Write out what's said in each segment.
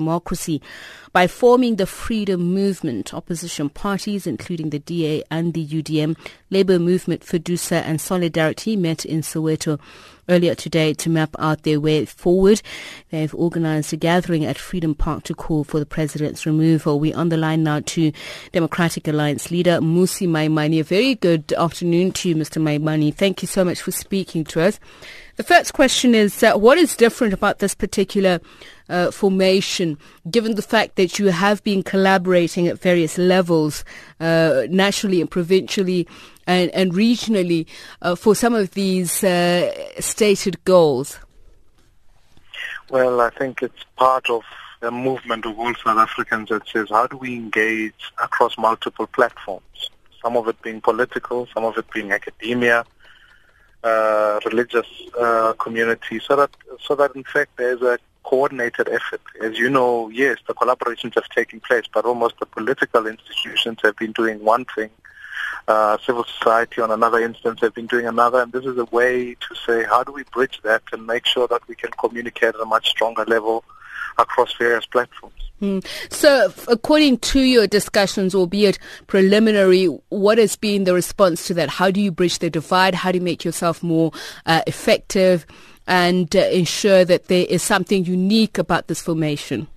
democracy by forming the Freedom Movement. Opposition parties, including the DA and the UDM, Labour Movement, FEDUSA and Solidarity met in Soweto earlier today to map out their way forward. They've organized a gathering at Freedom Park to call for the president's removal. We're on the line now to Democratic Alliance leader Mmusi Maimane. A very good afternoon to you, Mr. Maimane. Thank you so much for speaking to us. The first question is, uh, what is different about this particular uh, formation, given the fact that you have been collaborating at various levels, uh, nationally and provincially and, and regionally, uh, for some of these uh, stated goals? Well, I think it's part of a movement of all South Africans that says, how do we engage across multiple platforms? Some of it being political, some of it being academia, uh, religious uh, community, so that so that in fact there's a coordinated effort. As you know, yes, the collaborations have taken place, but almost the political institutions have been doing one thing. Uh, civil society on another instance have been doing another, and this is a way to say how do we bridge that and make sure that we can communicate at a much stronger level across various platforms. Mm. So, according to your discussions, albeit preliminary, what has been the response to that? How do you bridge the divide? How do you make yourself more uh, effective and uh, ensure that there is something unique about this formation?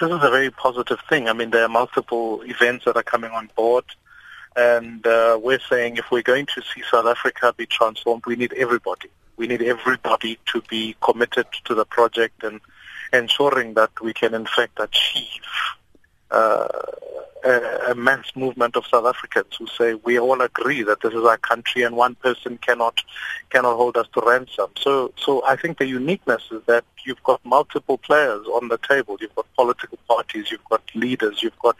This is a very positive thing. I mean, there are multiple events that are coming on board. And uh, we're saying if we're going to see South Africa be transformed, we need everybody. We need everybody to be committed to the project and ensuring that we can in fact achieve uh, a, mass movement of South Africans who say we all agree that this is our country and one person cannot cannot hold us to ransom. So so I think the uniqueness is that you've got multiple players on the table. You've got political parties, you've got leaders, you've got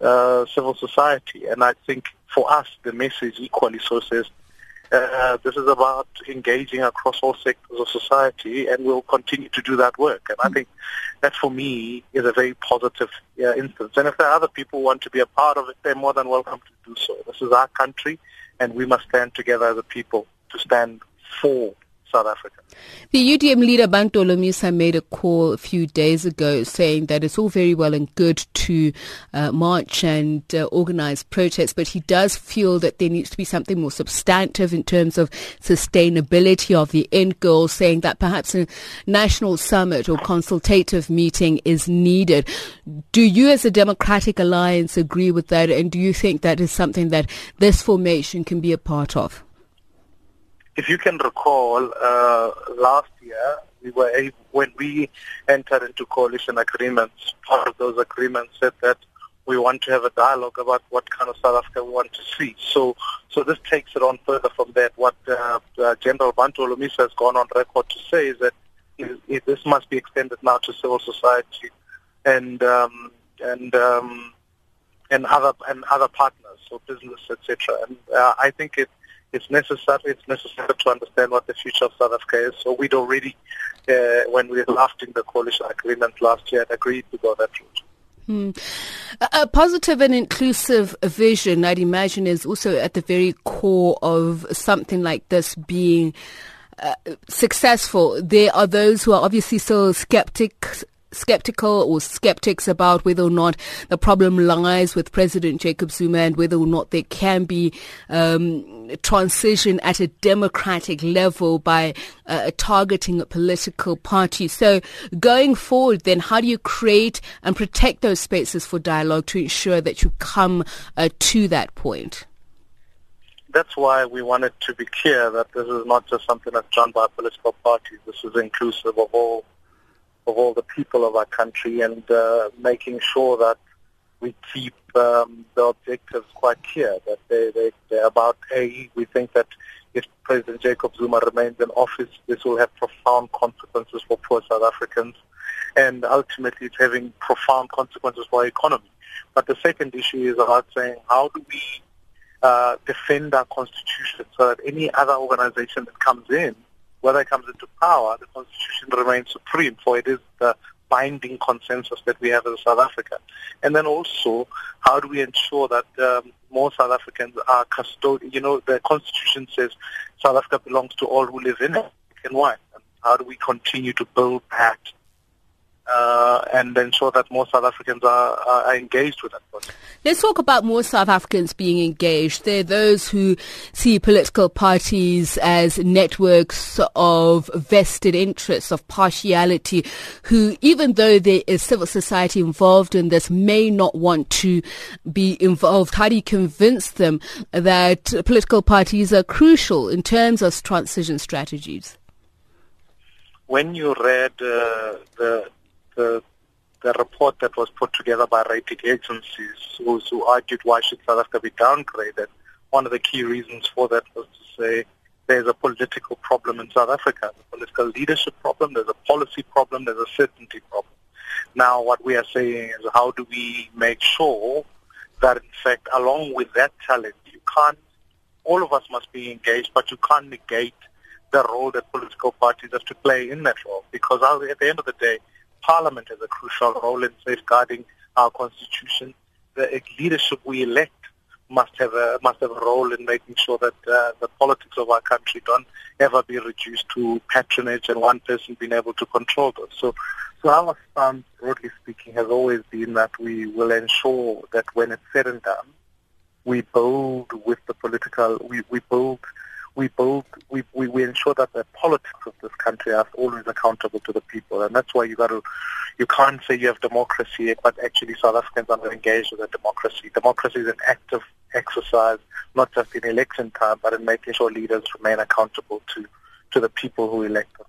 uh, civil society, and I think for us the message equally so says uh, this is about engaging across all sectors of society, and we'll continue to do that work. And I hmm. think that, for me, is a very positive uh, instance. And if there are other people who want to be a part of it, they're more than welcome to do so. This is our country, and we must stand together as a people to stand for South Africa. The UDM leader Bantu Holomisa made a call a few days ago saying that it's all very well and good to uh, march and uh, organize protests, but he does feel that there needs to be something more substantive in terms of sustainability of the end goal, saying that perhaps a national summit or consultative meeting is needed. Do you as a Democratic Alliance agree with that and do you think that is something that this formation can be a part of? If you can recall, uh, last year we were able, when we entered into coalition agreements, part of those agreements said that we want to have a dialogue about what kind of South Africa we want to see. So, so this takes it on further from that. What uh, uh, General Bantu Holomisa has gone on record to say is that this must be extended now to civil society and um, and um, and other and other partners, so business, etc. And uh, I think it it's necessary. It's necessary to understand what the future of South Africa is. So we'd already, uh, when we drafting the coalition agreement last year, agreed to go that route. Hmm. A positive and inclusive vision, I'd imagine, is also at the very core of something like this being uh, successful. There are those who are obviously still skeptics skeptical or skeptics about whether or not the problem lies with President Jacob Zuma and whether or not there can be um, transition at a democratic level by uh, targeting a political party. So going forward, then, how do you create and protect those spaces for dialogue to ensure that you come uh, to that point? That's why we wanted to be clear that this is not just something that's done by political parties. This is inclusive of all of all the people of our country and uh, making sure that we keep um, the objectives quite clear, that they, they, they're about A, we think that if President Jacob Zuma remains in office, this will have profound consequences for poor South Africans, and ultimately it's having profound consequences for our economy. But the second issue is about saying how do we uh, defend our constitution so that any other organization that comes in whether it comes into power, the Constitution remains supreme, for it is the binding consensus that we have in South Africa. And then also, how do we ensure that um, more South Africans are custodian? You know, the Constitution says South Africa belongs to all who live in it. And why? And how do we continue to build that uh, and ensure that more South Africans are, are, engaged with that process. Let's talk about more South Africans being engaged. There are those who see political parties as networks of vested interests, of partiality, who, even though there is civil society involved in this, may not want to be involved. How do you convince them that political parties are crucial in terms of transition strategies? When you read uh, the the the report that was put together by rating agencies who, who argued why should South Africa be downgraded. One of the key reasons for that was to say there's a political problem in South Africa, a political leadership problem, there's a policy problem, there's a certainty problem. Now what we are saying is how do we make sure that in fact along with that challenge you can't, all of us must be engaged, but you can't negate the role that political parties have to play in that role because at the end of the day, Parliament has a crucial role in safeguarding our constitution. The leadership we elect must have a must have a role in making sure that uh, the politics of our country don't ever be reduced to patronage and one person being able to control those. So, so our stance, broadly speaking, has always been that we will ensure that when it's said and done, we build with the political, we, we build we build, we, we, we ensure that the politics of this country are always accountable to the people. And that's why you got to, you can't say you have democracy, but actually South Africans are not engaged with a democracy. Democracy is an active exercise, not just in election time, but in making sure leaders remain accountable to, to the people who elect them.